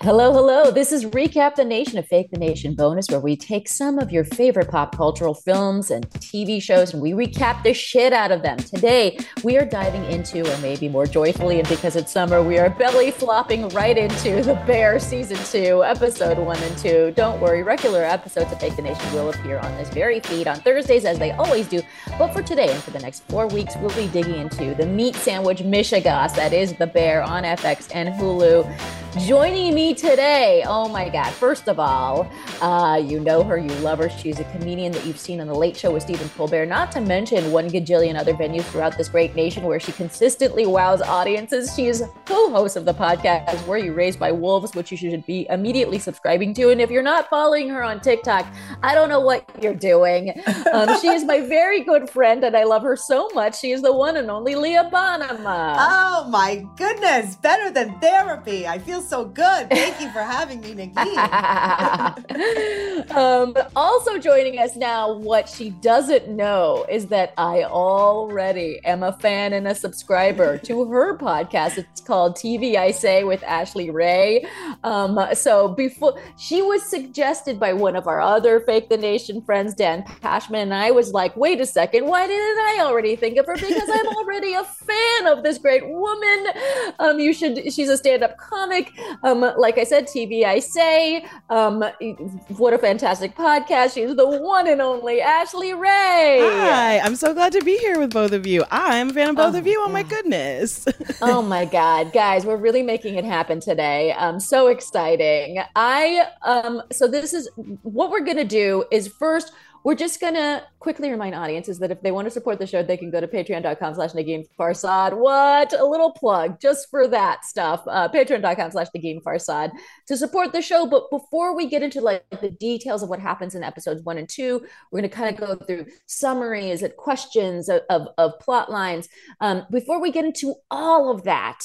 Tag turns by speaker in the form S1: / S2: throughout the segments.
S1: Hello, hello. This is Recap the Nation, a Fake the Nation bonus where we take some of your favorite pop cultural films and TV shows and we recap the shit out of them. Today, we are diving into, or maybe more joyfully, and because it's summer, we are belly flopping right into The Bear Season 2, Episode 1 and 2. Don't worry, regular episodes of Fake the Nation will appear on this very feed on Thursdays, as they always do. But for today and for the next four weeks, we'll be digging into the meat sandwich mishegas that is The Bear on FX and Hulu. Joining me today, oh my God. First of all, uh, you know her, you love her. She's a comedian that you've seen on The Late Show with Stephen Colbert, not to mention one gajillion other venues throughout this great nation where she consistently wows audiences. She is co host of the podcast Were You Raised by Wolves, which you should be immediately subscribing to. And if you're not following her on TikTok, I don't know what you're doing. Um, she is my very good friend, and I love her so much. She is the one and only Leah Bonnema.
S2: Oh my goodness, better than therapy. I feel so good. Thank you for having me, Nikki.
S1: um, but also joining us now, what she doesn't know is that I already am a fan and a subscriber to her podcast. It's called TV I Say with Ashley Ray. Um, so before she was suggested by one of our other Fake the Nation friends, Dan Pashman, and I was like, wait a second, why didn't I already think of her? Because I'm already a fan of this great woman. Um, you should. She's a stand-up comic. Um, like I said, TV I Say. Um, what a fantastic podcast. She's the one and only Ashley Ray.
S3: Hi, I'm so glad to be here with both of you. I'm a fan of both oh, of you. Oh my goodness.
S1: oh my God. Guys, we're really making it happen today. Um, so exciting. I um so this is what we're gonna do is first we're just gonna quickly remind audiences that if they want to support the show, they can go to patreon.com slash Negin Farsad. What? A little plug just for that stuff. Uh, patreon.com slash Negin Farsad to support the show. But before we get into like the details of what happens in episodes one and two, we're going to kind of go through summaries and questions of, of, of plot lines. Um, before we get into all of that,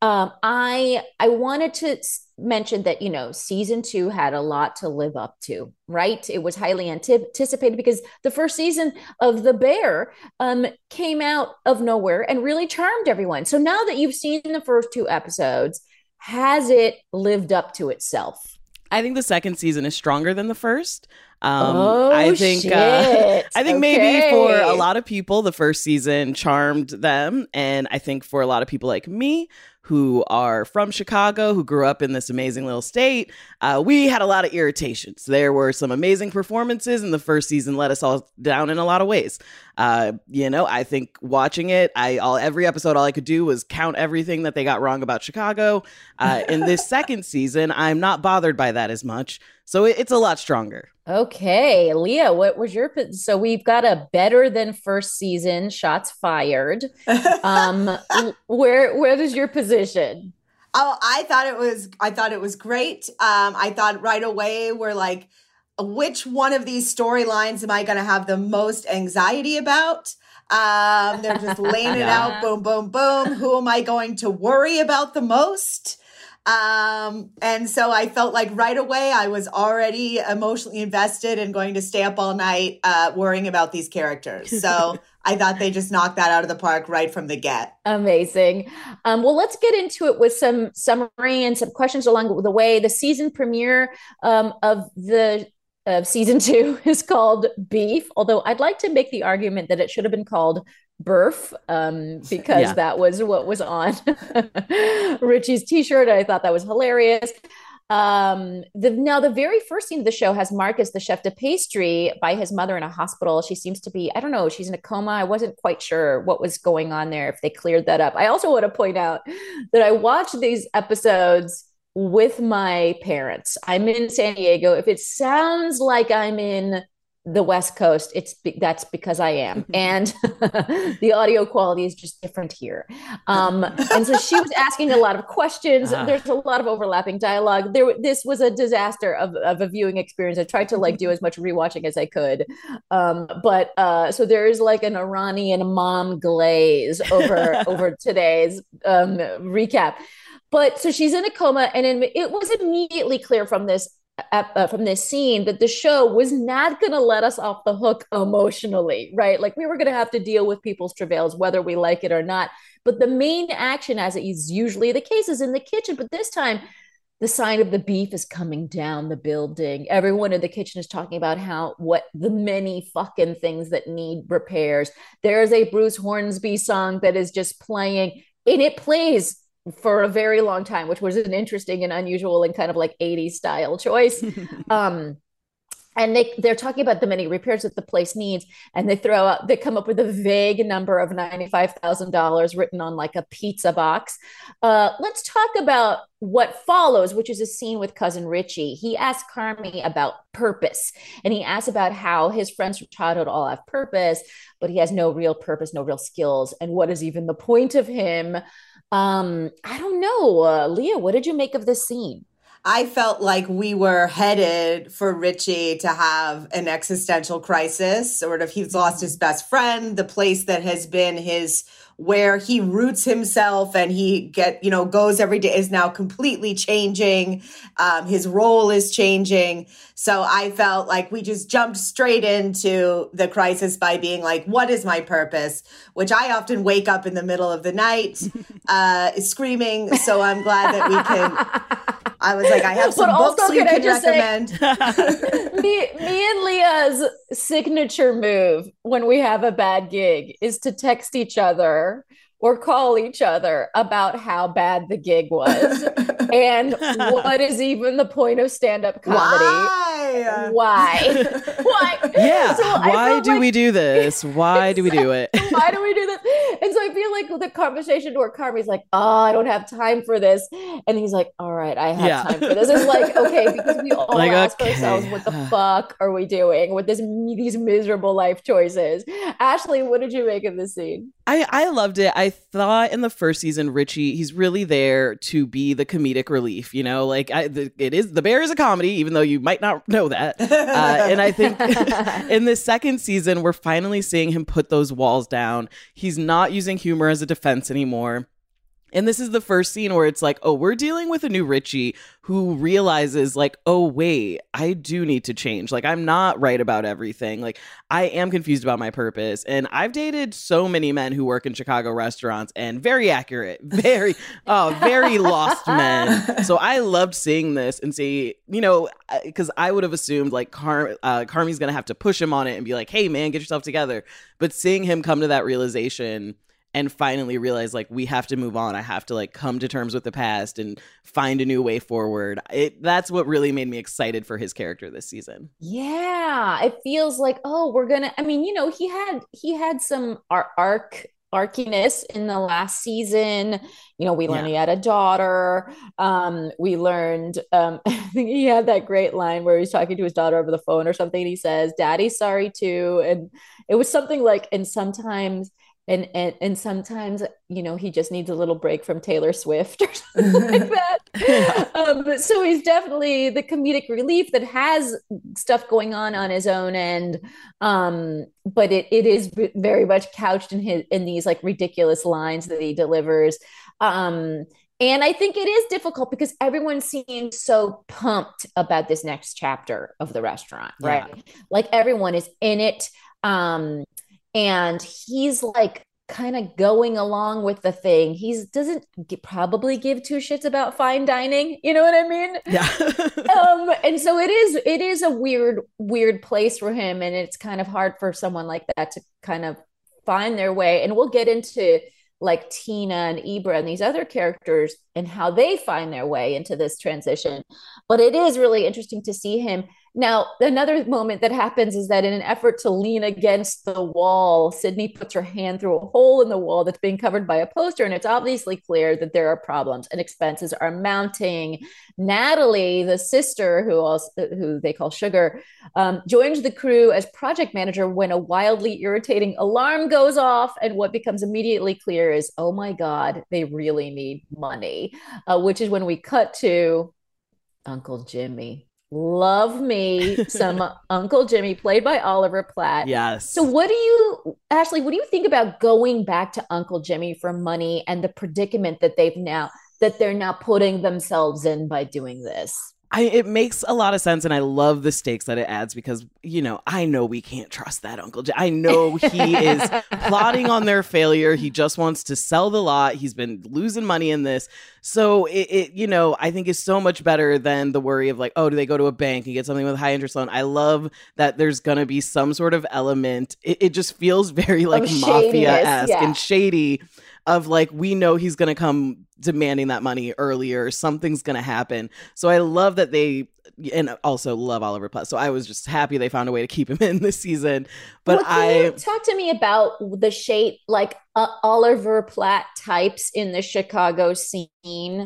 S1: um, I, I wanted to mentioned that you know season two had a lot to live up to right it was highly anticipated because the first season of the bear um, came out of nowhere and really charmed everyone so now that you've seen the first two episodes has it lived up to itself
S3: i think the second season is stronger than the first Um,
S1: oh,
S3: I think. Uh, I think maybe for a lot of people, the first season charmed them, and I think for a lot of people like me who are from Chicago, who grew up in this amazing little state, uh, we had a lot of irritations. There were some amazing performances, and the first season let us all down in a lot of ways. Uh, you know, I think watching it, I all every episode, all I could do was count everything that they got wrong about Chicago. Uh, in this second season, I'm not bothered by that as much, so it, it's a lot stronger.
S1: Okay, Leah, what was your so we've got a better than first season shots fired. Um where where is your position?
S2: Oh, I thought it was I thought it was great. Um, I thought right away we're like, which one of these storylines am I gonna have the most anxiety about? Um, they're just laying it
S3: Yeah.
S2: out, boom, boom, boom. Who am I going to worry about the most? Um, and so I felt like right away I was already emotionally invested and going to stay up all night uh, worrying about these characters. So I thought they just knocked that out of the park right from the get.
S1: Amazing. Um, well, let's get into it with some summary and some questions along the way. The season premiere um, of the of season two is called Beef, although I'd like to make the argument that it should have been called Burf um, because
S3: Yeah.
S1: that was what was on Richie's t-shirt. I thought that was hilarious. Um, the now the very first scene of the show has Marcus, the chef de pastry, by his mother in a hospital. She seems to be, I don't know, she's in a coma. I wasn't quite sure what was going on there, if they cleared that up. I also want to point out that I watched these episodes with my parents. I'm in San Diego. If it sounds like I'm in the West Coast, it's that's because I am, and the audio quality is just different here. Um, and so she was asking a lot of questions.
S3: Ah.
S1: There's a lot of overlapping dialogue. There, this was a disaster of, of a viewing experience. I tried to like do as much rewatching as I could, um, but uh, so there is like an Iranian mom glaze over over today's um, recap. But so she's in a coma, and it was immediately clear from this uh, from this scene that the show was not going to let us off the hook emotionally, right? Like we were going to have to deal with people's travails, whether we like it or not. But the main action, as is usually the case, is in the kitchen. But this time, the sign of the beef is coming down the building. Everyone in the kitchen is talking about how what the many fucking things that need repairs. There's a Bruce Hornsby song that is just playing, and it plays for a very long time, which was an interesting and unusual and kind of like 80s style choice. um, and they they're talking about the many repairs that the place needs, and they throw out they come up with a vague number of ninety five thousand dollars written on like a pizza box. Uh, let's talk about what follows, which is a scene with cousin Richie. He asks Carmy about purpose, and he asks about how his friends from childhood all have purpose, but he has no real purpose, no real skills, and what is even the point of him? Um, I don't know, uh, Leah. What did you make of this scene?
S2: I felt like we were headed for Richie to have an existential crisis. Sort of, he's lost his best friend, the place that has been his where he roots himself and he get you know goes every day is now completely changing. Um, his role is changing. So i felt like we just jumped straight into the crisis by being like what is my purpose? Which i often wake up in the middle of the night uh, screaming. So i'm glad that we can I was like, I have some books you
S1: can just say-
S2: recommend.
S1: me, me and Leah's signature move when we have a bad gig is to text each other or call each other about how bad the gig was and what is even the point of stand-up comedy.
S2: Why?
S1: Why? Why?
S3: Yeah.
S1: So
S3: Why do
S1: like-
S3: we do this? Why do we do it?
S1: Why do we do this? And so I feel like the conversation where Carmy's like, "Oh, I don't have time for this," and he's like, "All right, I have
S3: Yeah.
S1: time for this." It's like, okay, because we all
S3: Like,
S1: ask
S3: okay.
S1: ourselves, "What the fuck are we doing with this these miserable life choices?" Ashley, what did you make of this scene?
S3: I, I loved it. I thought in the first season, Richie, he's really there to be the comedic relief. You know, like I, the, it is the bear is a comedy, even though you might not know that. Uh, and I think in the second season, we're finally seeing him put those walls down. He's not using humor as a defense anymore. And this is the first scene where it's like, oh, we're dealing with a new Richie who realizes, like, oh, wait, I do need to change. Like, I'm not right about everything. Like, I am confused about my purpose. And I've dated so many men who work in Chicago restaurants and very accurate, very, oh, very lost men. So I loved seeing this and see, you know, because I would have assumed like Car- uh, Carmy's going to have to push him on it and be like, hey, man, get yourself together. But seeing him come to that realization and finally realize like we have to move on. I have to like come to terms with the past and find a new way forward. It that's what really made me excited for his character this season.
S1: Yeah, it feels like oh, we're going to I mean, you know, he had he had some arc arciness in the last season. You know, we learned yeah. he had a daughter. Um, we learned um, I think he had that great line where he's talking to his daughter over the phone or something. he says, Daddy's sorry too. And it was something like, and sometimes and and and sometimes you know he just needs a little break from Taylor Swift or something like that. Um, so he's definitely the comedic relief that has stuff going on on his own end, um, but it it is very much couched in his in these like ridiculous lines that he delivers. Um, and I think it is difficult because everyone seems so pumped about this next chapter of the restaurant, right? Yeah. Like everyone is in it. Um, and he's like kind of going along with the thing. He doesn't get, probably give two shits about fine dining. You know what I mean?
S3: Yeah.
S1: um, and so it is. It is a weird, weird place for him, and it's kind of hard for someone like that to kind of find their way. And we'll get into like Tina and Ebra and these other characters and how they find their way into this transition. But it is really interesting to see him now, another moment that happens is that in an effort to lean against the wall, Sydney puts her hand through a hole in the wall that's being covered by a poster, and it's obviously clear that there are problems and expenses are mounting. Natalie, the sister who also, who they call Sugar, um, joins the crew as project manager when a wildly irritating alarm goes off, and what becomes immediately clear is, oh my god, they really need money, uh, which is when we cut to Uncle Jimmy love me some Uncle Jimmy, played by Oliver Platt.
S3: Yes.
S1: So, what do you, Ashley? What do you think about going back to Uncle Jimmy for money and the predicament that they've now that they're now putting themselves in by doing this?
S3: I, it makes a lot of sense, and I love the stakes that it adds because you know I know we can't trust that Uncle. J- I know he is plotting on their failure. He just wants to sell the lot. He's been losing money in this, so it, it you know I think is so much better than the worry of like, oh, do they go to a bank and get something with high interest loan? I love that there's gonna be some sort of element. It, it just feels very like mafia esque yeah. and shady of like we know he's going to come demanding that money earlier something's going to happen. So i love that they and also love oliver platt. So i was just happy they found a way to keep him in this season. But well, i
S1: talk to me about the shape like uh, oliver platt types in the chicago scene?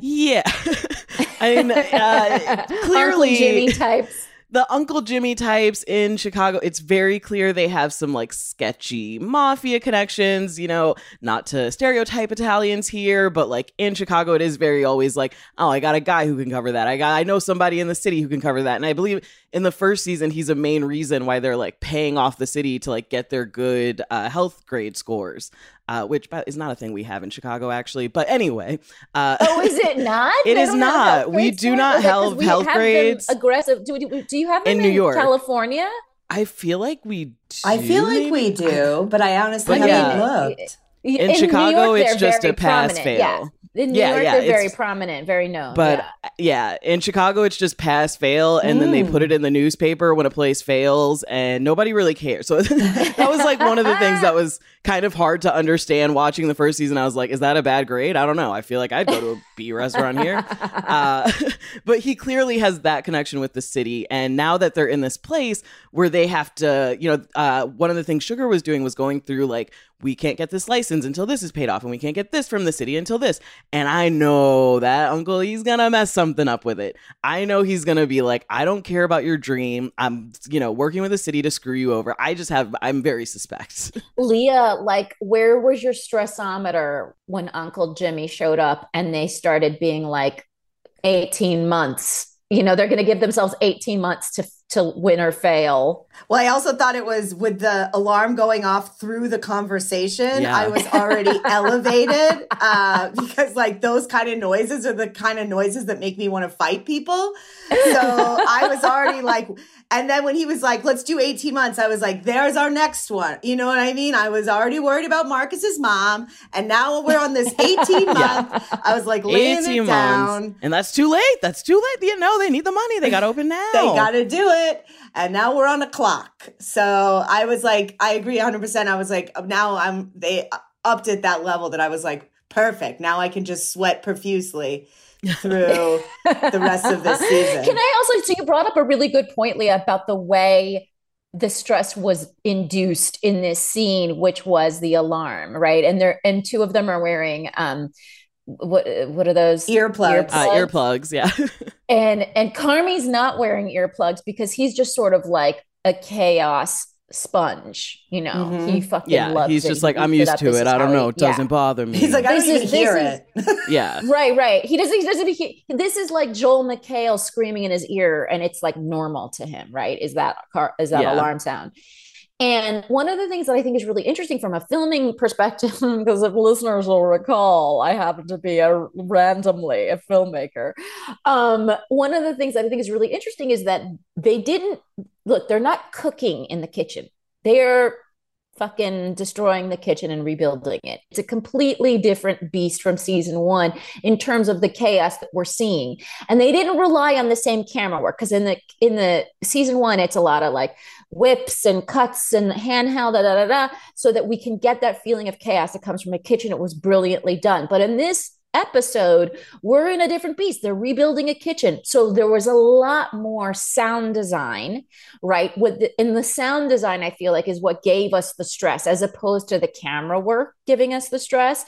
S3: Yeah. I mean uh, clearly
S1: Uncle jimmy types
S3: the Uncle Jimmy types in Chicago, it's very clear they have some like sketchy mafia connections, you know, not to stereotype Italians here, but like in Chicago, it is very always like, oh, I got a guy who can cover that. I got, I know somebody in the city who can cover that. And I believe in the first season, he's a main reason why they're like paying off the city to like get their good uh, health grade scores uh, which is not a thing we have in Chicago, actually. But anyway,
S1: uh, oh, is it not?
S3: it they is not. We do not have health grades.
S1: Aggressive. Do, do, do you have them in, in New York, California?
S3: I feel like we. Do,
S2: I feel like we do, but I honestly but haven't yeah. looked.
S3: In, in Chicago, York, it's just a pass fail.
S1: Yeah. In New yeah, York, yeah, they're very prominent, very known.
S3: But yeah. yeah. in Chicago, it's just pass fail, and mm. then they put it mm. in the newspaper when a place fails, and nobody really cares. So that was like one of the things that was kind of hard to understand watching the first season. I was like, is that a bad grade? I don't know. I feel like I'd go to a B restaurant here. Uh, but he clearly has that connection with the city, and now that they're in this place where they have to, you know, uh, one of the things Sugar was doing was going through like we can't get this license until this is paid off and we can't get this from the city until this. And i know that uncle he's gonna mess something up with it. I know he's gonna be like i don't care about your dream. I'm you know working with the city to screw you over. I just have i'm very suspect.
S1: Leah like where was your stressometer when uncle jimmy showed up and they started being like 18 months you know they're going to give themselves 18 months to to win or fail.
S2: Well, I also thought it was with the alarm going off through the conversation.
S3: Yeah.
S2: I was already elevated uh, because, like, those kind of noises are the kind of noises that make me want to fight people. So I was already like, and then when he was like, let's do 18 months, I was like, there's our next one. You know what I mean? I was already worried about Marcus's mom. And now we're on this 18 month. I was like, laying it
S3: 18
S2: down.
S3: months. And that's too late. That's too late. You know, they need the money. They got to open now.
S2: They got to do it. And now we're on a clock. So I was like, I agree 100%. I was like, now I'm, they upped at that level that I was like, perfect. Now I can just sweat profusely through the rest of this season.
S1: Can I also, so you brought up a really good point, Leah, about the way the stress was induced in this scene, which was the alarm, right? And they're, and two of them are wearing, um, what what are those
S2: Earplugs.
S3: uh, earplugs. Yeah.
S1: and and Carmy's not wearing earplugs because he's just sort of like a chaos sponge you know
S2: Mhm.
S1: he fucking
S3: yeah.
S1: loves
S3: He's
S1: it.
S3: just like,
S1: He
S3: I'm used
S1: that
S3: to
S1: this
S3: it.
S1: is
S3: I don't know. It doesn't
S1: yeah.
S3: bother me.
S2: He's like, I don't
S1: This
S2: even
S1: is-
S2: hear
S1: this
S2: it.
S3: yeah.
S1: right right he doesn't he doesn't he, this is like Joel McHale screaming in his ear and it's like normal to him right is that car is that
S3: Yeah.
S1: alarm sound and one of the things that I think is really interesting from a filming perspective, because if listeners will recall, I happen to be a randomly a filmmaker. Um, one of the things that I think is really interesting is that they didn't look, they're not cooking in the kitchen. They're fucking destroying the kitchen and rebuilding it. It's a completely different beast from season one in terms of the chaos that we're seeing. And they didn't rely on the same camera work because in the in the season one, it's a lot of like whips and cuts and handheld da, da, da, da, so that we can get that feeling of chaos that comes from a kitchen. It was brilliantly done. But in this episode, we're in a different beast. They're rebuilding a kitchen. So there was a lot more sound design, right? With the, in the sound design, I feel like is what gave us the stress as opposed to the camera work giving us the stress.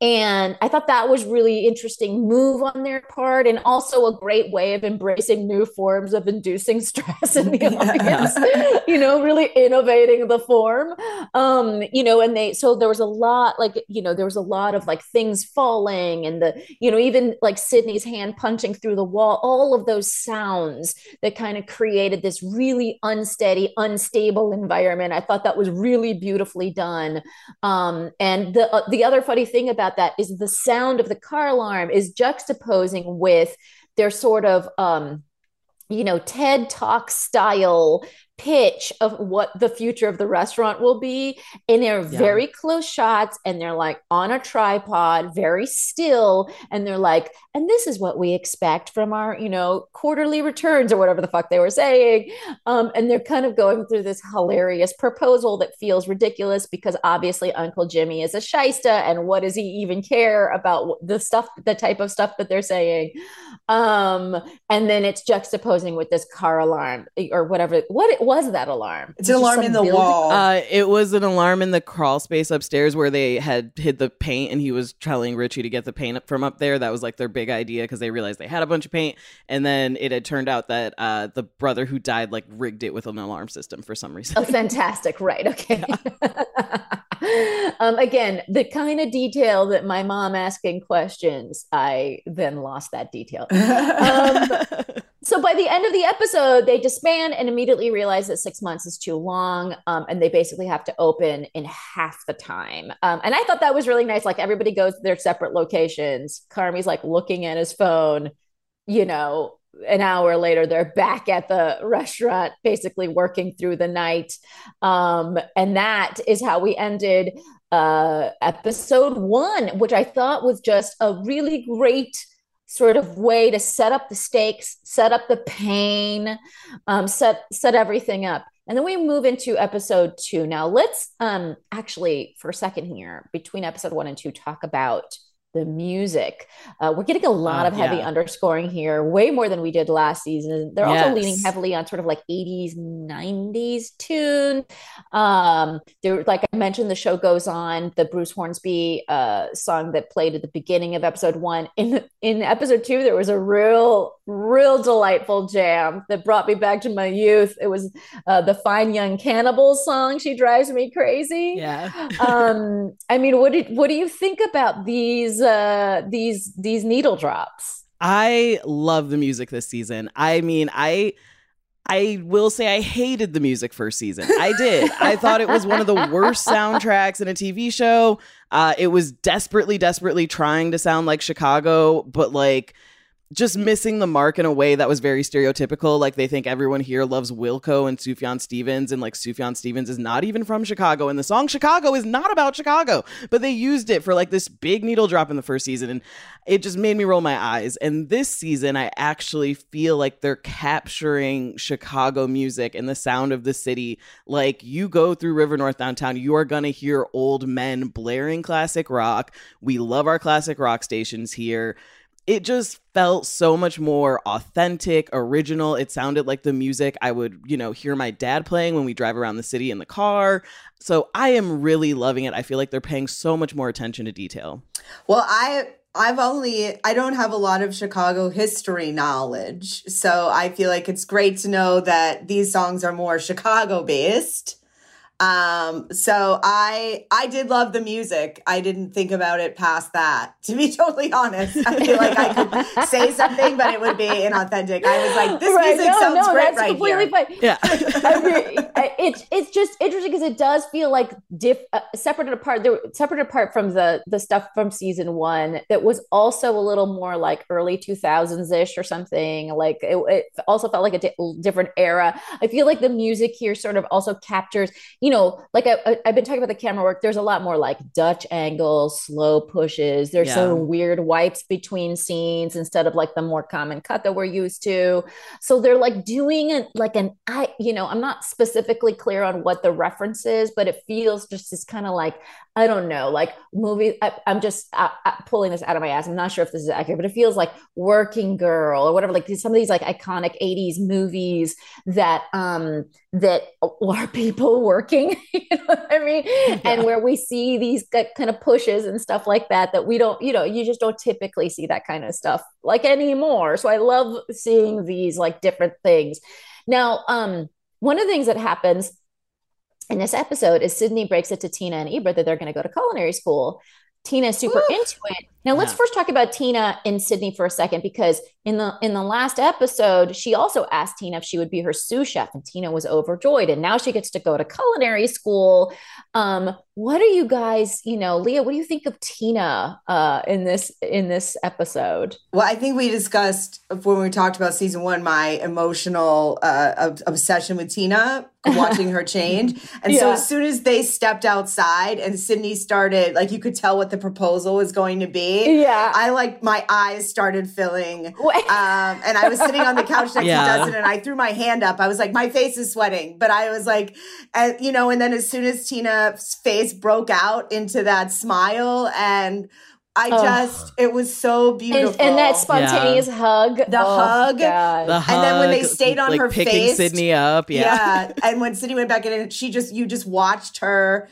S1: And I thought that was really interesting move on their part, and also a great way of embracing new forms of inducing stress in the
S2: Yeah.
S1: audience. you know, really innovating the form. Um, you know, and they so there was a lot like you know there was a lot of like things falling, and the you know even like Sydney's hand punching through the wall. All of those sounds that kind of created this really unsteady, unstable environment. I thought that was really beautifully done. Um, and the uh, the other funny thing about that is the sound of the car alarm is juxtaposing with their sort of um, you know TED Talk style pitch of what the future of the restaurant will be and they're
S3: Yeah.
S1: very close shots and they're like on a tripod very still and they're like and this is what we expect from our you know quarterly returns or whatever the fuck they were saying um, and they're kind of going through this hilarious proposal that feels ridiculous because obviously Uncle Jimmy is a shysta, and what does he even care about the stuff, the type of stuff that they're saying? Um, and then it's juxtaposing with this car alarm or whatever. What was that alarm?
S2: It's an alarm in the
S1: building-
S2: wall.
S3: Uh, it was an alarm in the crawl space upstairs where they had hid the paint, and he was telling Richie to get the paint up from up there. That was like their big idea because they realized they had a bunch of paint, and then it had turned out that uh, the brother who died like rigged it with an alarm system for some reason.
S1: Oh, fantastic. Right. Okay. um, again, the kind of detail that my mom asking questions, I then lost that detail. Um, so by the end of the episode, they disband and immediately realize that six months is too long, um, and they basically have to open in half the time. Um, and I thought that was really nice. Like everybody goes to their separate locations. Carmy's like looking at his phone. You know, an hour later, they're back at the restaurant, basically working through the night. Um, and that is how we ended uh, episode one, which I thought was just a really great sort of way to set up the stakes, set up the pain, um, set set everything up. And then we move into episode two. Now let's um, actually, for a second here, between episode one and two, talk about the music. Uh, we're getting a lot
S3: Uh,
S1: of heavy
S3: yeah.
S1: underscoring here, way more than we did last season. They're also leaning heavily on sort of like 80s, 90s tune. Um, there, like I mentioned, the show goes on. The Bruce Hornsby uh, song that played at the beginning of episode one. In in episode two, there was a real, real delightful jam that brought me back to my youth. It was uh, the Fine Young Cannibals song. She drives me crazy
S3: yeah.
S1: um i mean what did what do you think about these uh these these needle drops
S3: I love the music this season. I mean, I I will say I hated the music first season. I did. I thought it was one of the worst soundtracks in a TV show. Uh, it was desperately, desperately trying to sound like Chicago, but like just missing the mark in a way that was very stereotypical. Like they think everyone here loves Wilco and Sufjan Stevens, and like Sufjan Stevens is not even from Chicago. And the song Chicago is not about Chicago, but they used it for like this big needle drop in the first season. And it just made me roll my eyes. And this season, I actually feel like they're capturing Chicago music and the sound of the city. Like you go through River North downtown, you are to hear old men blaring classic rock. We love our classic rock stations here it just felt so much more authentic, original. It sounded like the music I would, you know, hear my dad playing when we drive around the city in the car. So I am really loving it. I feel like they're paying so much more attention to detail.
S2: Well, I I've only I don't have a lot of Chicago history knowledge. So I feel like it's great to know that these songs are more Chicago based. Um, so I I did love the music. I didn't think about it past that. To be totally honest, I feel like I could say something, but it would be inauthentic. I was like, this right, music no, sounds no, great that's right completely here. Fine.
S1: Yeah, it's it's just interesting because it does feel like diff uh, separated apart. There separated apart from the the stuff from season one that was also a little more like early two thousands ish or something. Like it, it also felt like a di- different era. I feel like the music here sort of also captures you know, like I, have been talking about the camera work. There's a lot more like Dutch angles, slow pushes. There's yeah. some weird wipes between scenes instead of like the more common cut that we're used to. So they're like doing it like an I, you know, I'm not specifically clear on what the reference is, but it feels just as kind of like I don't know, like movie. I, am just I, I, pulling this out of my ass. I'm not sure if this is accurate, but it feels like Working Girl or whatever. Like some of these like iconic '80s movies that um that are people working. you know what I mean? Yeah. And where we see these kind of pushes and stuff like that that we don't, you know, you just don't typically see that kind of stuff like anymore. So I love seeing these like different things. Now, um, one of the things that happens in this episode is Sydney breaks it to Tina and Ebra that they're going to go to culinary school. Tina is super Ooh. into it. Now let's yeah. first talk about Tina and Sydney for a second because in the in the last episode she also asked Tina if she would be her sous chef and Tina was overjoyed and now she gets to go to culinary school. Um, what are you guys, you know, Leah, what do you think of Tina uh, in this in this episode?
S2: Well, I think we discussed when we talked about season 1 my emotional uh, obsession with Tina watching her change. And yeah. so as soon as they stepped outside and Sydney started like you could tell what the proposal was going to be
S1: yeah.
S2: I like my eyes started filling. Um, and I was sitting on the couch next yeah. to Dustin and I threw my hand up. I was like, my face is sweating. But I was like, uh, you know, and then as soon as Tina's face broke out into that smile and I oh. just, it was so beautiful.
S1: And, and that spontaneous yeah. hug.
S2: The oh, hug.
S3: God. The hug.
S2: And then when they stayed on
S3: like
S2: her
S3: picking
S2: face.
S3: Sydney up. Yeah.
S2: Yeah. and when Sydney went back in, she just, you just watched her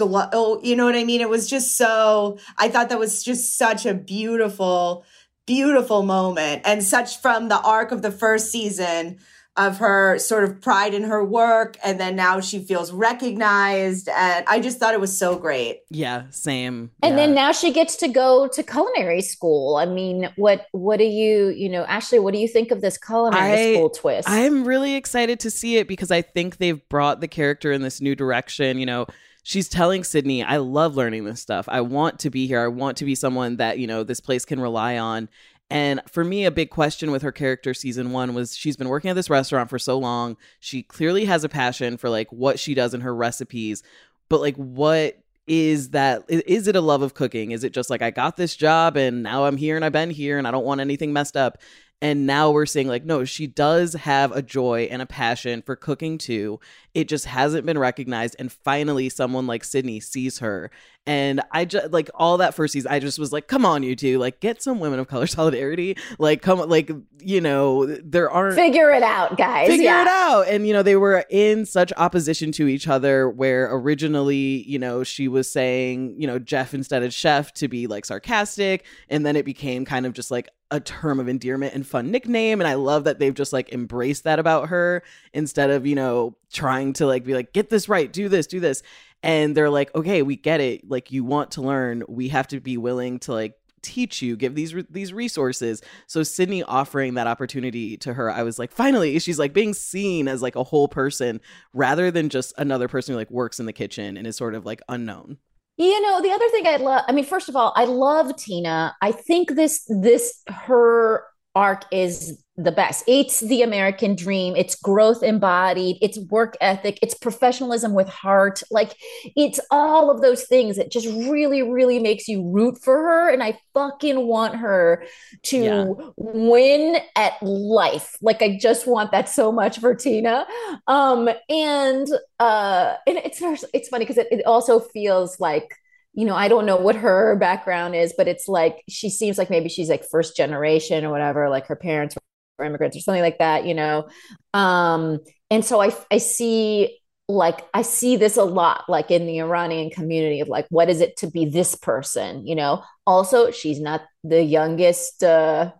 S2: oh, you know what I mean? It was just so, I thought that was just such a beautiful, beautiful moment and such from the arc of the first season of her sort of pride in her work and then now she feels recognized and i just thought it was so great
S3: yeah same
S1: and
S3: yeah.
S1: then now she gets to go to culinary school i mean what what do you you know ashley what do you think of this culinary I, school twist
S3: i'm really excited to see it because i think they've brought the character in this new direction you know she's telling Sydney, I love learning this stuff. I want to be here. I want to be someone that, you know, this place can rely on. And for me, a big question with her character season one was she's been working at this restaurant for so long. She clearly has a passion for like what she does in her recipes, but like what is that is it a love of cooking is it just like i got this job and now i'm here and i've been here and i don't want anything messed up and now we're saying, like, no, she does have a joy and a passion for cooking too. It just hasn't been recognized. And finally, someone like Sydney sees her. And I just like all that first season, I just was like, come on, you two, like, get some women of color solidarity. Like, come, like, you know, there aren't.
S1: Figure it out, guys.
S3: Figure
S1: yeah.
S3: it out. And, you know, they were in such opposition to each other where originally, you know, she was saying, you know, Jeff instead of chef to be like sarcastic. And then it became kind of just like, a term of endearment and fun nickname and i love that they've just like embraced that about her instead of you know trying to like be like get this right do this do this and they're like okay we get it like you want to learn we have to be willing to like teach you, give these these resources. So Sydney offering that opportunity to her, I was like, finally, she's like being seen as like a whole person rather than just another person who like works in the kitchen and is sort of like unknown.
S1: You know, the other thing I love, I mean, first of all, I love Tina. I think this this her arc is the best. It's the American dream. It's growth embodied. It's work ethic. It's professionalism with heart. Like it's all of those things that just really, really makes you root for her. And I fucking want her to yeah. win at life. Like I just want that so much for Tina. Um, and uh, and it's it's funny because it, it also feels like you know, I don't know what her background is, but it's like she seems like maybe she's like first generation or whatever, like her parents were immigrants or something like that, you know. Um, and so I I see like I see this a lot, like in the Iranian community of like, what is it to be this person? You know, also she's not the youngest uh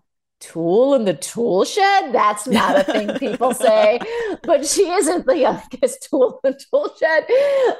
S1: tool in the tool shed? That's not a thing people say. But she isn't the youngest tool in the tool shed.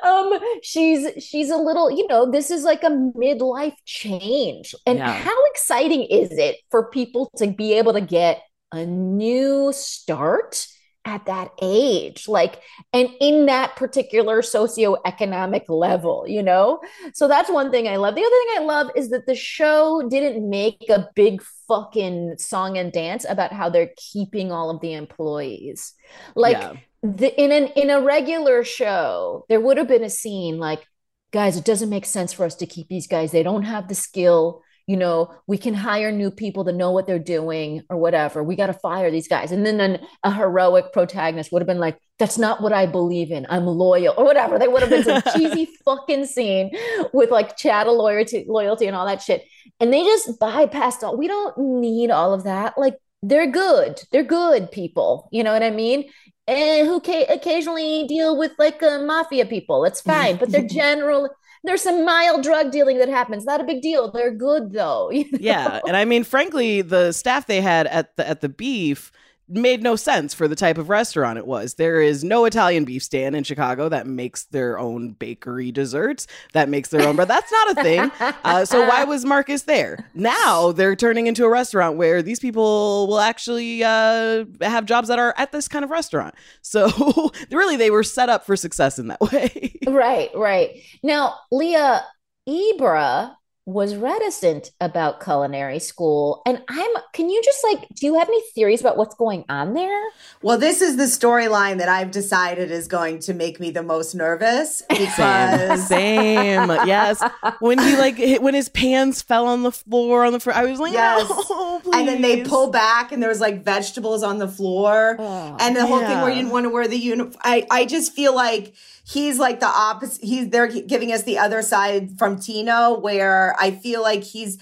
S1: Um she's she's a little you know this is like a midlife change. And yeah. how exciting is it for people to be able to get a new start at that age like and in that particular socioeconomic level you know? So that's one thing i love. The other thing i love is that the show didn't make a big fucking song and dance about how they're keeping all of the employees. Like yeah. the, in an in a regular show there would have been a scene like guys it doesn't make sense for us to keep these guys. They don't have the skill you know, we can hire new people to know what they're doing or whatever. We got to fire these guys. And then an, a heroic protagonist would have been like, that's not what I believe in. I'm loyal or whatever. They would have been some cheesy fucking scene with like chattel loyalty, loyalty and all that shit. And they just bypassed all. We don't need all of that. Like they're good. They're good people. You know what I mean? And who ca- occasionally deal with like uh, mafia people. It's fine, but they're general there's some mild drug dealing that happens. Not a big deal. They're good though. You know?
S3: Yeah, and I mean, frankly, the staff they had at the at the beef made no sense for the type of restaurant it was. There is no Italian beef stand in Chicago that makes their own bakery desserts, that makes their own bread. That's not a thing. Uh, so why was Marcus there? Now they're turning into a restaurant where these people will actually uh, have jobs that are at this kind of restaurant. So really, they were set up for success in that way.
S1: right, right. Now, Leah Ebra was reticent about culinary school. And i'm can you just like do you have any theories about what's going on there?
S2: Well this is the storyline that i've decided is going to make me the most nervous because
S3: same, yes. When he like when his pants fell on the floor on the floor i was like yes. No,
S2: and then they pull back and there was like vegetables on the floor. Oh, and the whole yeah. thing where you didn't want to wear the uniform i i just feel like he's like the opposite. He's they're giving us the other side from Tino, where I feel like he's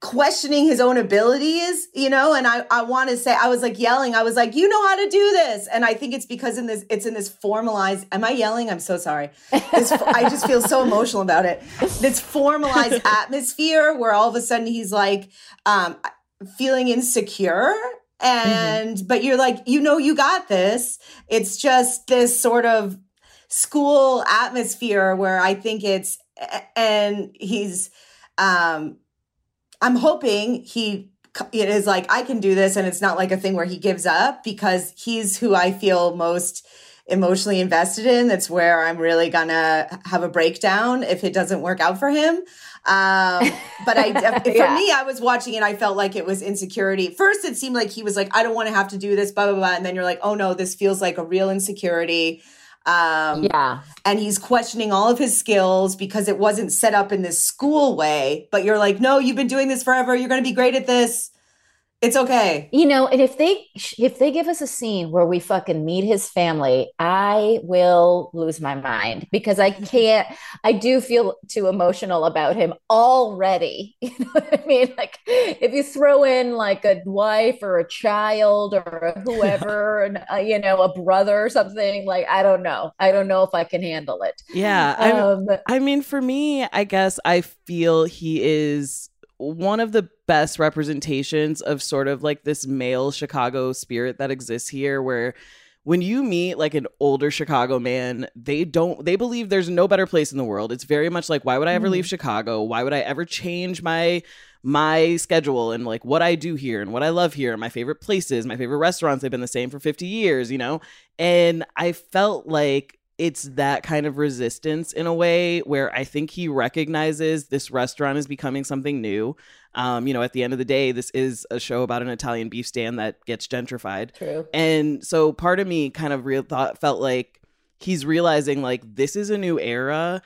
S2: questioning his own abilities, you know, and I, I want to say, I was like yelling, I was like, you know how to do this. And I think it's because in this, it's in this formalized, am I yelling? I'm so sorry. This, I just feel so emotional about it. This formalized atmosphere where all of a sudden he's like, um, feeling insecure and, mm-hmm. but you're like, you know, you got this. It's just this sort of school atmosphere where I think it's and he's um I'm hoping he it is like I can do this and it's not like a thing where he gives up because he's who I feel most emotionally invested in that's where I'm really gonna have a breakdown if it doesn't work out for him um, but I, for yeah. me, I was watching it. I felt like it was insecurity. First, it seemed like he was like, I don't want to have to do this, blah, blah, blah. And then you're like, oh no, this feels like a real insecurity.
S1: Um, yeah.
S2: And he's questioning all of his skills because it wasn't set up in this school way. But you're like, no, you've been doing this forever. You're going to be great at this it's okay.
S1: You know, and if they if they give us a scene where we fucking meet his family, I will lose my mind because I can't I do feel too emotional about him already. You know what I mean? Like if you throw in like a wife or a child or whoever and uh, you know, a brother or something, like I don't know. I don't know if I can handle it.
S3: Yeah. Um, I mean, for me, I guess I feel he is one of the best representations of sort of like this male Chicago spirit that exists here where when you meet like an older Chicago man, they don't they believe there's no better place in the world. It's very much like why would I ever mm. leave Chicago? Why would I ever change my my schedule and like what I do here and what I love here, my favorite places, my favorite restaurants, they've been the same for 50 years, you know? And I felt like it's that kind of resistance in a way where I think he recognizes this restaurant is becoming something new. Um, you know, at the end of the day, this is a show about an Italian beef stand that gets gentrified.
S4: True.
S3: And so part of me kind of real thought felt like he's realizing like this is a new era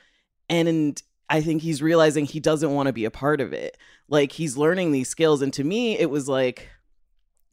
S3: and I think he's realizing he doesn't want to be a part of it. Like he's learning these skills and to me it was like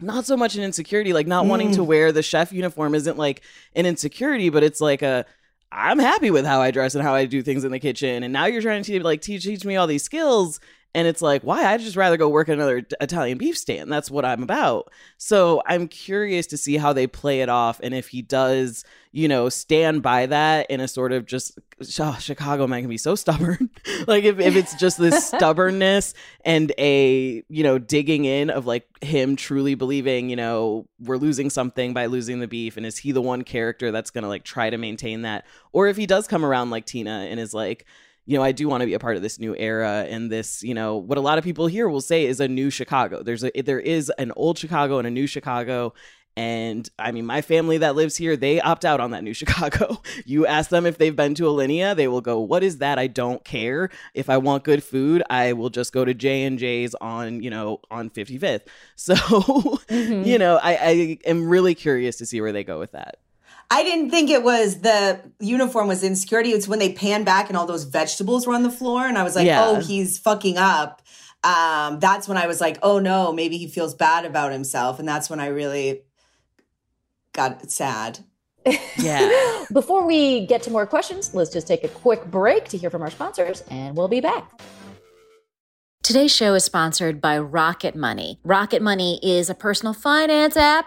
S3: not so much an insecurity like not mm. wanting to mm. wear the chef uniform isn't like an insecurity but it's like a I'm happy with how I dress and how I do things in the kitchen and now you're trying to like teach teach me all these skills and it's like why I'd just rather go work at another Italian beef stand that's what I'm about so I'm curious to see how they play it off and if he does you know, stand by that in a sort of just oh, Chicago man can be so stubborn. like if, if it's just this stubbornness and a, you know, digging in of like him truly believing, you know, we're losing something by losing the beef. And is he the one character that's gonna like try to maintain that? Or if he does come around like Tina and is like, you know, I do want to be a part of this new era and this, you know, what a lot of people here will say is a new Chicago. There's a there is an old Chicago and a new Chicago and I mean, my family that lives here, they opt out on that new Chicago. You ask them if they've been to Alinea, they will go, "What is that? I don't care. If I want good food, I will just go to J and J's on, you know, on 55th." So, mm-hmm. you know, I, I am really curious to see where they go with that.
S2: I didn't think it was the uniform was insecurity. It's when they pan back and all those vegetables were on the floor, and I was like, yeah. "Oh, he's fucking up." Um, that's when I was like, "Oh no, maybe he feels bad about himself," and that's when I really got sad.
S3: Yeah.
S4: Before we get to more questions, let's just take a quick break to hear from our sponsors, and we'll be back.
S1: Today's show is sponsored by Rocket Money. Rocket Money is a personal finance app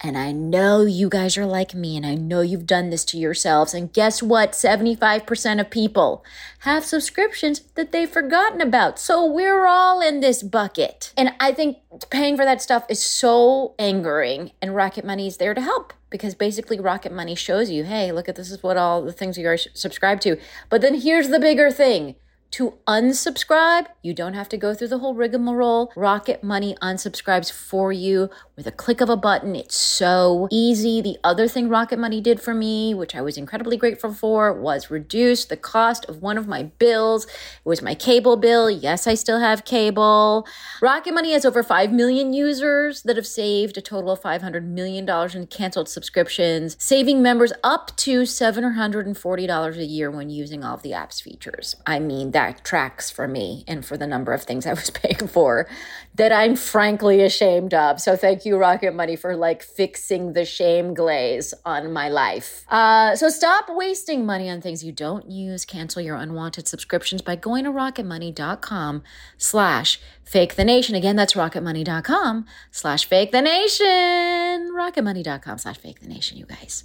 S1: And I know you guys are like me, and I know you've done this to yourselves. And guess what? 75% of people have subscriptions that they've forgotten about. So we're all in this bucket. And I think paying for that stuff is so angering, and Rocket Money is there to help because basically Rocket Money shows you, hey, look at this is what all the things you are subscribed to. But then here's the bigger thing to unsubscribe, you don't have to go through the whole rigmarole. Rocket Money unsubscribes for you with a click of a button. It's so easy. The other thing Rocket Money did for me, which I was incredibly grateful for, was reduce the cost of one of my bills. It was my cable bill. Yes, I still have cable. Rocket Money has over 5 million users that have saved a total of $500 million in canceled subscriptions, saving members up to $740 a year when using all of the app's features. I mean, that tracks for me and for the number of things I was paying for that I'm frankly ashamed of. So thank you, Rocket Money, for like fixing the shame glaze on my life. Uh, so stop wasting money on things you don't use. Cancel your unwanted subscriptions by going to rocketmoney.com slash fake the nation. Again, that's rocketmoney.com slash fake the nation. Rocketmoney.com slash fake the nation, you guys.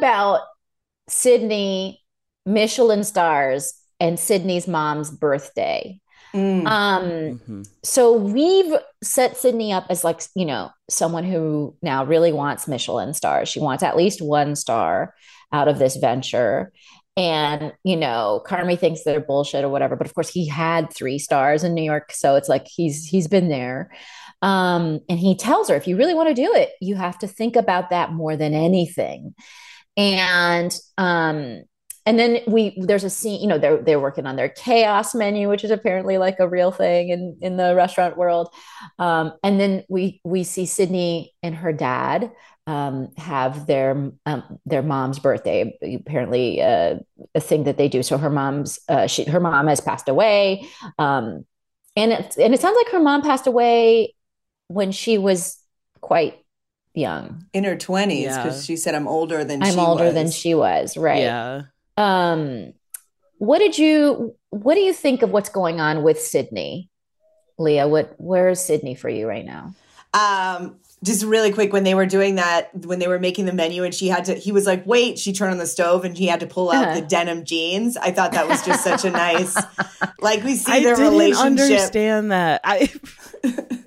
S4: About Sydney Michelin stars and Sydney's mom's birthday. Mm. Um, mm-hmm. so we've set Sydney up as like, you know, someone who now really wants Michelin stars. She wants at least one star out of this venture.
S1: and you know Carmy thinks they're bullshit or whatever but of course he had three stars in New York so it's like he's he's been there um and he tells her if you really want to do it you have to think about that more than anything and um and then we there's a scene you know they're they're working on their chaos menu which is apparently like a real thing in in the restaurant world um and then we we see Sydney and her dad um, have their um, their mom's birthday. Apparently, uh, a thing that they do. So her mom's uh, she her mom has passed away, um, and it and it sounds like her mom passed away when she was quite young,
S2: in her twenties, because
S3: Yeah.
S2: she said, "I'm older than
S1: I'm
S2: she
S1: older
S2: was."
S1: than she was. Right.
S3: Yeah.
S1: Um, what did you what do you think of what's going on with Sydney, Leah? What where is Sydney for you right now?
S2: Um, just really quick, when they were doing that, when they were making the menu, and she had to, he was like, "Wait!" She turned on the stove, and he had to pull out
S1: Uh-huh.
S2: the denim jeans. I thought that was just such a nice, like we see
S3: I
S2: their
S3: didn't
S2: relationship.
S3: understand that. I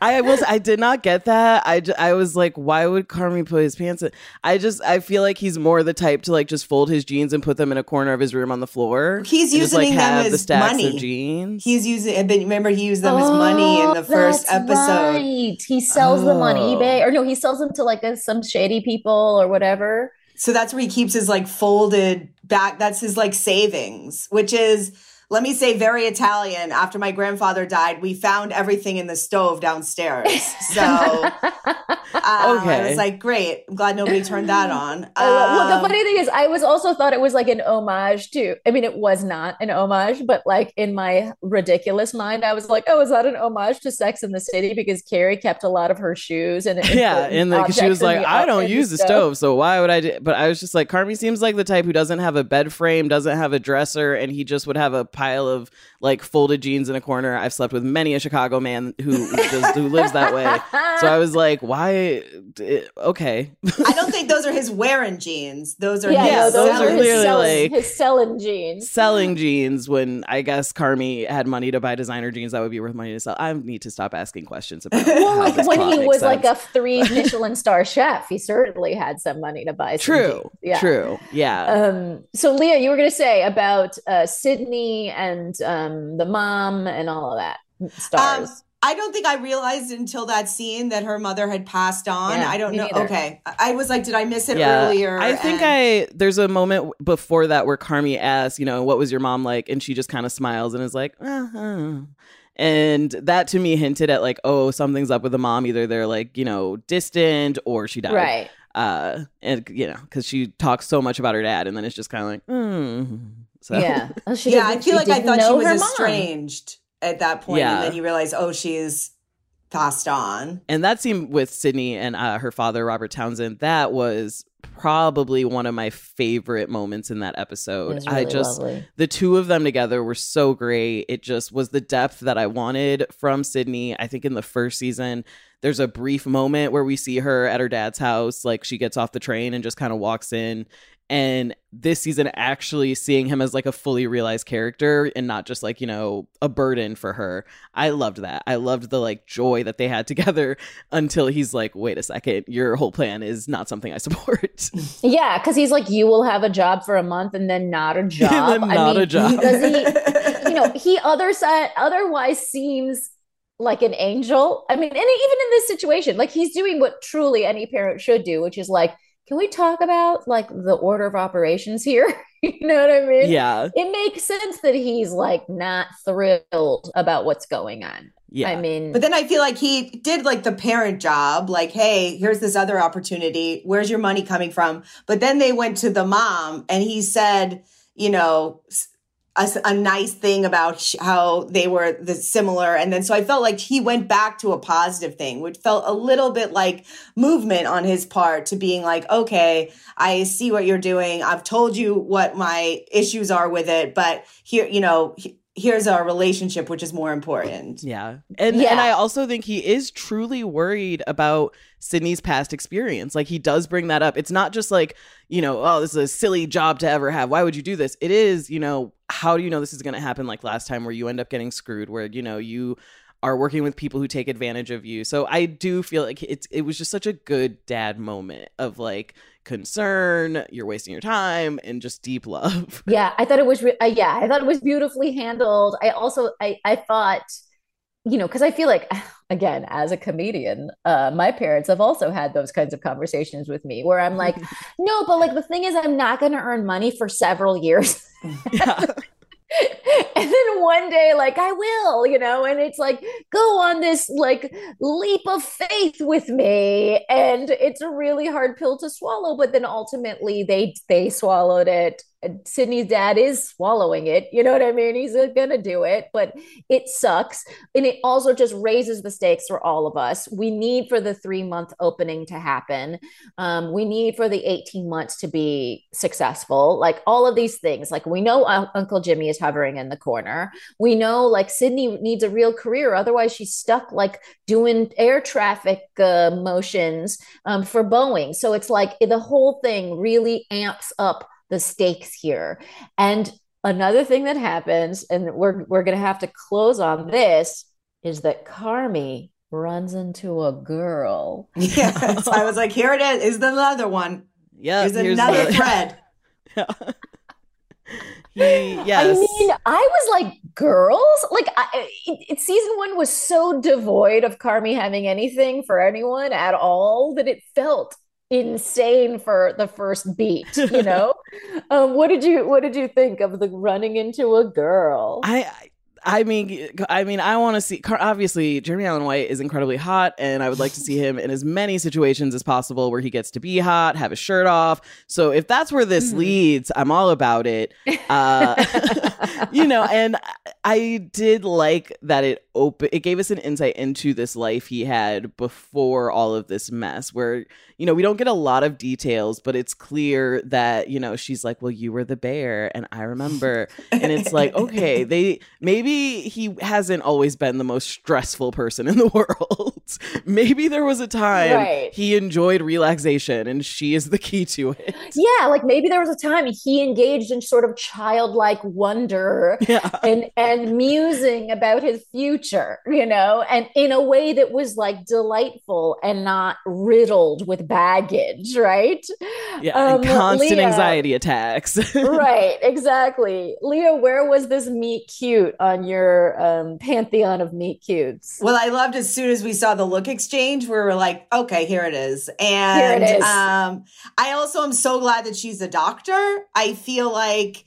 S3: I was I did not get that. I, ju- I was like, why would Carmy put his pants in? I just I feel like he's more the type to like just fold his jeans and put them in a corner of his room on the floor.
S2: He's
S3: and just, like,
S2: using them
S3: have the
S2: as money.
S3: of jeans.
S2: He's using, and then remember, he used them as money in oh, the
S1: Oh,
S2: first episode.
S1: Right. He sells them on
S3: Oh.
S1: eBay, or no, he sells them to like a, some shady people or whatever.
S2: So that's where he keeps his like folded back. That's his like savings, which is, let me say, very Italian. After my grandfather died, we found everything in the stove downstairs. So um, I was like, great. I'm glad nobody turned that on.
S1: Love- well,
S2: Um,
S1: the funny thing is, I was also thought it was like an homage to. I mean, it was not an homage, but like in my ridiculous mind, I was like, "Oh, is that an homage to Sex in the City?" Because Carrie kept a lot of her shoes and
S3: yeah, and like she was like, I don't use the stove, so why would I? Do? But I was just like, Carmy seems like the type who doesn't have a bed frame, doesn't have a dresser, and he just would have a pile of like folded jeans in a corner. I've slept with many a Chicago man who just, who lives that way. So I was like, why? Okay,
S2: I don't think those are his wearing jeans. Those are
S1: Yeah,
S2: his
S1: no, those are
S2: selling
S1: his
S3: clearly,
S1: selling,
S3: like-
S1: his selling jeans.
S3: selling jeans when I guess Carmy had money to buy designer jeans that would be worth money to sell. I need to stop asking questions about
S1: Well,
S3: how
S1: like
S3: this
S1: when he
S3: makes
S1: was like a three Michelin star chef, he certainly had some money to buy. Some
S3: true,
S1: jeans. Yeah.
S3: true, yeah.
S1: Um, so Leah, you were going to say about uh, Sydney and um, the mom and all of that stars.
S2: Um, I don't think I realized until that scene that her mother had passed on.
S1: Yeah,
S2: I don't know.
S1: neither.
S2: Okay. I I was like, did I miss it earlier?
S3: I think
S2: And-
S3: I there's a moment before that where Carmy asks, you know, what was your mom like? And she just kind of smiles and is like, uh-huh. and that to me hinted at like, oh, something's up with the mom. Either they're like, you know, distant or she died.
S1: right.
S3: Uh, and you know, because she talks so much about her dad, and then it's just kind of like, mm. So
S1: Yeah. Oh, she
S2: yeah, I feel like I thought she was
S1: her mom.
S2: estranged at that point,
S3: Yeah.
S2: and then you realize, oh, she's passed on.
S3: And that scene with Sydney and uh, her father, Robert Townsend, that was probably one of my favorite moments in that episode.
S1: was
S3: I just
S1: lovely.
S3: the two of them together were so great. It just was the depth that I wanted from Sydney. I think in the first season, there's a brief moment where we see her at her dad's house, like she gets off the train and just kind of walks in. And this season, actually seeing him as like a fully realized character and not just like, you know, a burden for her. I loved that. I loved the like joy that they had together until he's like, wait a second, your whole plan is not something I support.
S1: Yeah, because he's like, you will have a job for a month and then not a job.
S3: not a job.
S1: Does he? You know, he other side otherwise seems like an angel. I mean, and even in this situation, like he's doing what truly any parent should do, which is like, can we talk about like the order of operations here? you know what I mean?
S3: yeah.
S1: It makes sense that he's like not thrilled about what's going on.
S3: Yeah.
S1: I mean,
S2: But then I feel like he did like the parent job, like, hey, here's this other opportunity. Where's your money coming from? But then they went to the mom and he said, you know, s- a, a nice thing about how they were the similar. And then so I felt like he went back to a positive thing, which felt a little bit like movement on his part to being like, okay, I see what you're doing. I've told you what my issues are with it, but here, you know, he- here's our relationship, which is more important.
S3: Yeah. And
S1: Yeah.
S3: and I also think he is truly worried about Sydney's past experience. Like he does bring that up. It's not just like, you know, oh, this is a silly job to ever have. Why would you do this? It is, you know, how do you know this is going to happen like last time where you end up getting screwed where, you know, you are working with people who take advantage of you. So I do feel like it's it was just such a good dad moment of like concern, you're wasting your time, and just deep love.
S1: Yeah, I thought it was. Re- uh, yeah, I thought it was beautifully handled. I also, I, I thought, you know, because I feel like, again, as a comedian, uh, my parents have also had those kinds of conversations with me, where I'm like, no, but like the thing is, I'm not going to earn money for several years.
S3: Yeah.
S1: and then one day like i will you know and it's like go on this like leap of faith with me and it's a really hard pill to swallow but then ultimately they they swallowed it Sydney's dad is swallowing it. You know what I mean? He's uh, going to do it, but it sucks. And it also just raises the stakes for all of us. We need for the three month opening to happen. Um, we need for the 18 months to be successful. Like all of these things. Like we know uh, Uncle Jimmy is hovering in the corner. We know like Sydney needs a real career. Otherwise, she's stuck like doing air traffic uh, motions um, for Boeing. So it's like the whole thing really amps up the stakes here. And another thing that happens, and we're we're gonna have to close on this, is that Carmy runs into a girl.
S2: Yeah. so I was like, here it is. Is the other one.
S3: Yeah.
S2: Here's another
S3: the-
S2: thread.
S3: Yeah. he, yes.
S1: I mean, I was like, girls? Like, I, it, it- season one was so devoid of Carmy having anything for anyone at all that it felt insane for the first beat. You know, um, what did you what did you think of the running into a girl?
S3: I I mean I mean I want to see obviously Jeremy Allen White is incredibly hot and I would like to see him in as many situations as possible where he gets to be hot, have his shirt off. So if that's where this
S1: Mhm.
S3: leads, I'm all about it. Uh you know, and I did like that it open it gave us an insight into this life he had before all of this mess where you know, we don't get a lot of details, but it's clear that, you know, she's like, "Well, you were the bear and I remember." and it's like okay they maybe he hasn't always been the most stressful person in the world. Maybe there was a time
S1: Right.
S3: he enjoyed relaxation and she is the key to it.
S1: Yeah, like maybe there was a time he engaged in sort of childlike wonder
S3: yeah.
S1: and and musing about his future you know and in a way that was like delightful and not riddled with baggage right?
S3: Yeah and
S1: Um,
S3: constant
S1: Leah-
S3: anxiety attacks.
S1: Right exactly. Leah where was this meet cute on your um pantheon of meet cutes
S2: Well, I loved as soon as we saw the look exchange, we were like, okay, here it is. And
S1: it is.
S2: um I also am so glad that she's a doctor. I feel like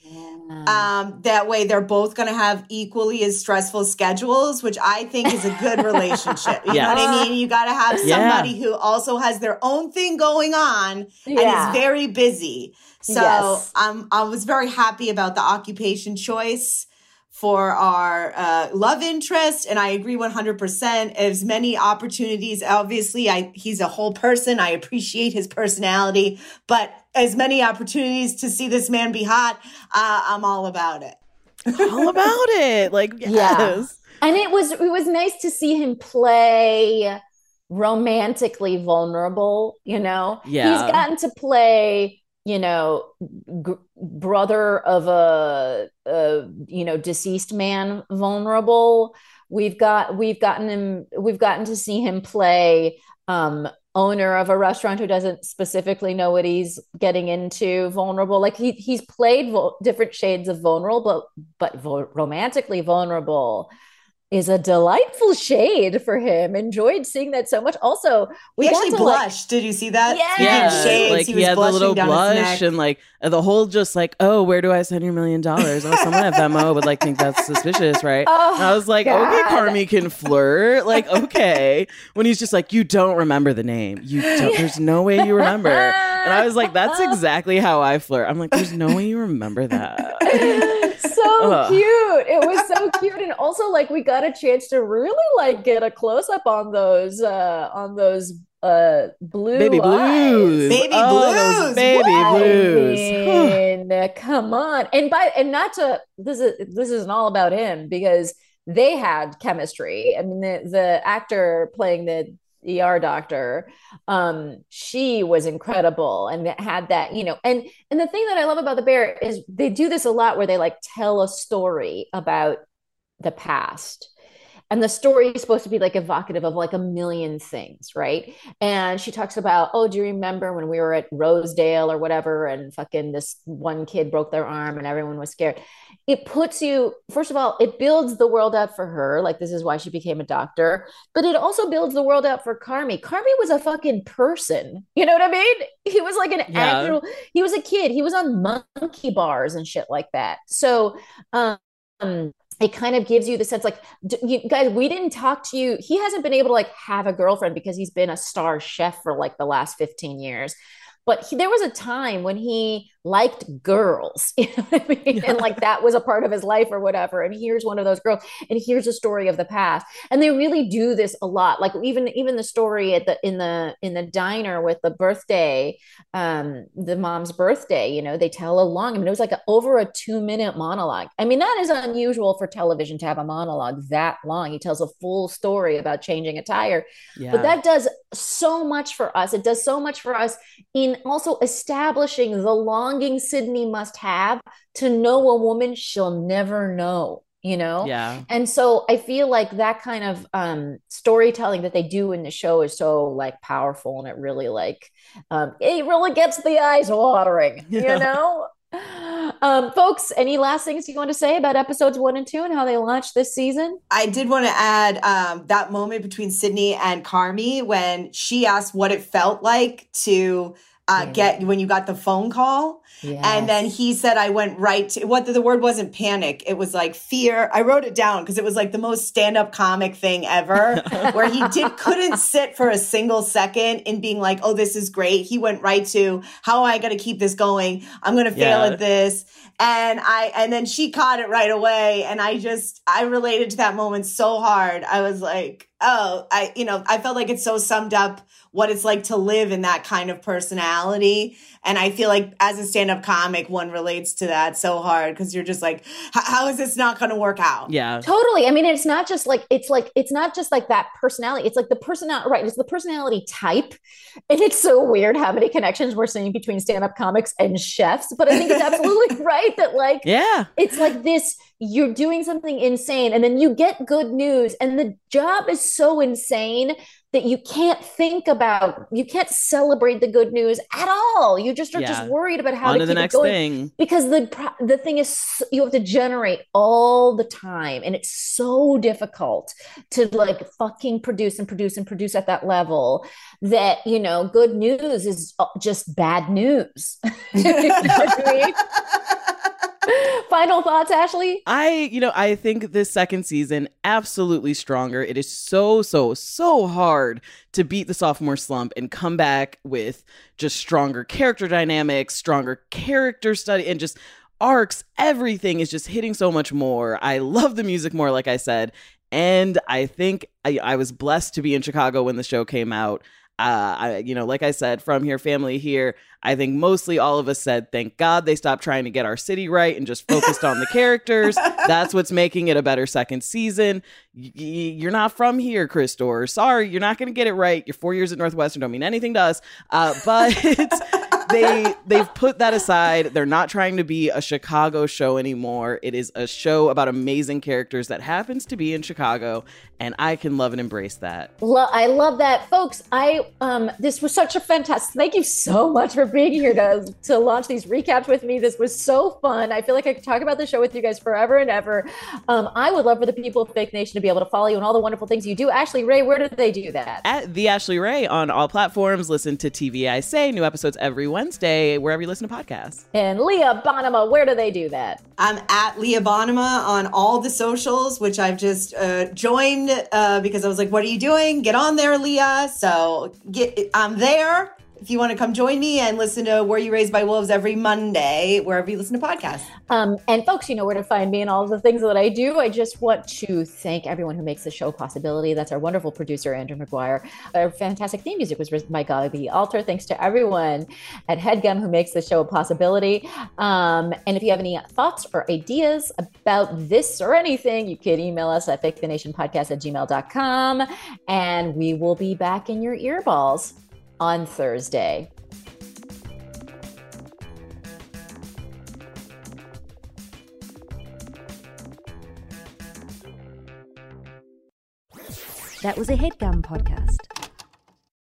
S2: um that way they're both gonna have equally as stressful schedules, which I think is a good relationship. You know what I mean? You gotta have
S3: Yeah.
S2: somebody who also has their own thing going on
S1: Yeah.
S2: and is very busy. So
S1: Yes.
S2: um, I was very happy about the occupation choice for our uh, love interest, and I agree one hundred percent. As many opportunities, obviously, I he's a whole person. I appreciate his personality, but as many opportunities to see this man be hot, uh, I'm all about it.
S3: all about it like
S1: Yeah.
S3: yes
S1: and it was it was nice to see him play romantically vulnerable you know
S3: Yeah.
S1: he's gotten to play you know g- brother of a, a you know deceased man vulnerable. We've got we've gotten him we've gotten to see him play um owner of a restaurant who doesn't specifically know what he's getting into vulnerable. Like he he's played vul- different shades of vulnerable but but vo- romantically vulnerable is a delightful shade for him enjoyed seeing that so much also we
S2: he actually
S1: to, like-
S2: blushed. Did you see that?
S1: Yes. Yeah,
S2: shades,
S3: like
S2: he,
S3: he,
S2: was
S3: had the
S2: blushing
S3: little
S2: down his
S3: blush and like the whole just like oh where do I send your million dollars oh someone at Venmo would like think that's suspicious right
S1: Oh,
S3: and I was like
S1: God.
S3: okay Carmy can flirt like okay when he's just like you don't remember the name you don't there's no way you remember and I was like that's exactly how I flirt I'm like there's no way you remember that
S1: so
S3: Ugh.
S1: cute. It was so cute. And also like we got a chance to really like get a close up on those uh on those uh blue
S3: baby
S1: eyes.
S3: blues
S2: Baby
S3: oh,
S2: blues.
S3: baby
S1: I
S3: blues
S1: mean, uh, come on. And by and not to this is this isn't all about him because they had chemistry. I mean the the actor playing the ER doctor um she was incredible and that had that you know and and the thing that I love about the bear is they do this a lot where they like tell a story about the past and the story is supposed to be like evocative of like a million things, right? And she talks about, oh, do you remember when we were at Rosedale or whatever, and fucking this one kid broke their arm and everyone was scared. It puts you, first of all, it builds the world out for her. Like this is why she became a doctor, but it also builds the world out for Carmy. Carmy was a fucking person. You know what I mean? He was like an yeah. actual, he was a kid. He was on monkey bars and shit like that. So, um, it kind of gives you the sense like you guys we didn't talk to you he hasn't been able to like have a girlfriend because he's been a star chef for like the last 15 years but he, there was a time when he liked girls, you know what I mean? Yeah. And like that was a part of his life or whatever. And here's one of those girls, and here's a story of the past. And they really do this a lot. Like even even the story at the in the in the diner with the birthday, um, the mom's birthday, you know, they tell a long, I mean, it was like a, over a two minute monologue. I mean, that is unusual for television to have a monologue that long. He tells a full story about changing a tire. Yeah. But that does so much for us. It does so much for us in also establishing the longing Sydney must have to know a woman she'll never know you know?
S3: Yeah.
S1: And so i feel like that kind of um storytelling that they do in the show is so like powerful and it really like um it really gets the eyes watering yeah. you know? Um folks any last things you want to say about episodes one and two and how they launched this season?
S2: I did want to add um that moment between sydney and carmy when she asked what it felt like to uh, get when you got the phone call. Yes. And then he said, I went right to what the, the word wasn't panic. It was like fear. I wrote it down because it was like the most stand up comic thing ever where he did, couldn't sit for a single second in being like, oh, this is great. He went right to how am I going to keep this going? I'm going to fail yeah. at this. And I, and then she caught it right away. And I just, I related to that moment so hard. I was like, oh, I, you know, I felt like it so summed up what it's like to live in that kind of personality. And I feel like as a stand up comic, one relates to that so hard because you're just like, how is this not going to work out?
S3: Yeah.
S1: Totally. I mean, it's not just like, it's like, it's not just like that personality. It's like the personality, right? It's the personality type. And it's so weird how many connections we're seeing between stand up comics and chefs. But I think it's absolutely right that, like,
S3: yeah,
S1: it's like this you're doing something insane and then you get good news and the job is so insane that you can't think about you can't celebrate the good news at all. You just are yeah. just worried about how
S3: On
S1: to,
S3: the next thing.
S1: because the the thing is you have to generate all the time and it's so difficult to like fucking produce and produce and produce at that level that you know good news is uh, just bad news Final thoughts, Ashley?
S3: I, you know, I think this second season absolutely stronger. It is so, so, so hard to beat the sophomore slump and come back with just stronger character dynamics, stronger character study, and just arcs. Everything is just hitting so much more. I love the music more, like I said. And I think I, I was blessed to be in Chicago when the show came out. Uh, I, you know, like I said, from here, family here. I think mostly all of us said, thank God they stopped trying to get our city right and just focused on the characters. That's what's making it a better second season. Y- you're not from here, Chris Storer. Sorry, you're not going to get it right. Your four years at Northwestern don't mean anything to us. Uh, but they they've put that aside. They're not trying to be a Chicago show anymore. It is a show about amazing characters that happens to be in Chicago, and I can love and embrace that.
S1: Well, I love that, folks. I um, this was such a fantastic. Thank you so much for being here to to launch these recaps with me. This was so fun. I feel like I could talk about the show with you guys forever and ever. Um, I would love for the people of Fake Nation to be able to follow you and all the wonderful things you do. Ashley Ray, where do they do that?
S3: At the Ashley Ray on all platforms. Listen to TV I Say, new episodes every Wednesday, wherever you listen to podcasts.
S1: And Leah Bonnema, where do they do that?
S2: I'm at Leah Bonnema on all the socials, which I've just uh, joined uh, because I was like, "What are you doing? Get on there, Leah!" So get, I'm there if you want to come join me and listen to Were You Raised by Wolves every Monday, wherever you listen to podcasts.
S1: Um, and folks, you know where to find me and all the things that I do. I just want to thank everyone who makes the show a possibility. That's our wonderful producer, Andrew McGuire. Our fantastic theme music was written by Gaby Alter. Thanks to everyone at HeadGum who makes the show a possibility. Um, and if you have any thoughts or ideas about this or anything, you can email us at fakethenationpodcast at gmail.com. And we will be back in your earballs on Thursday.
S5: That was a headgum podcast.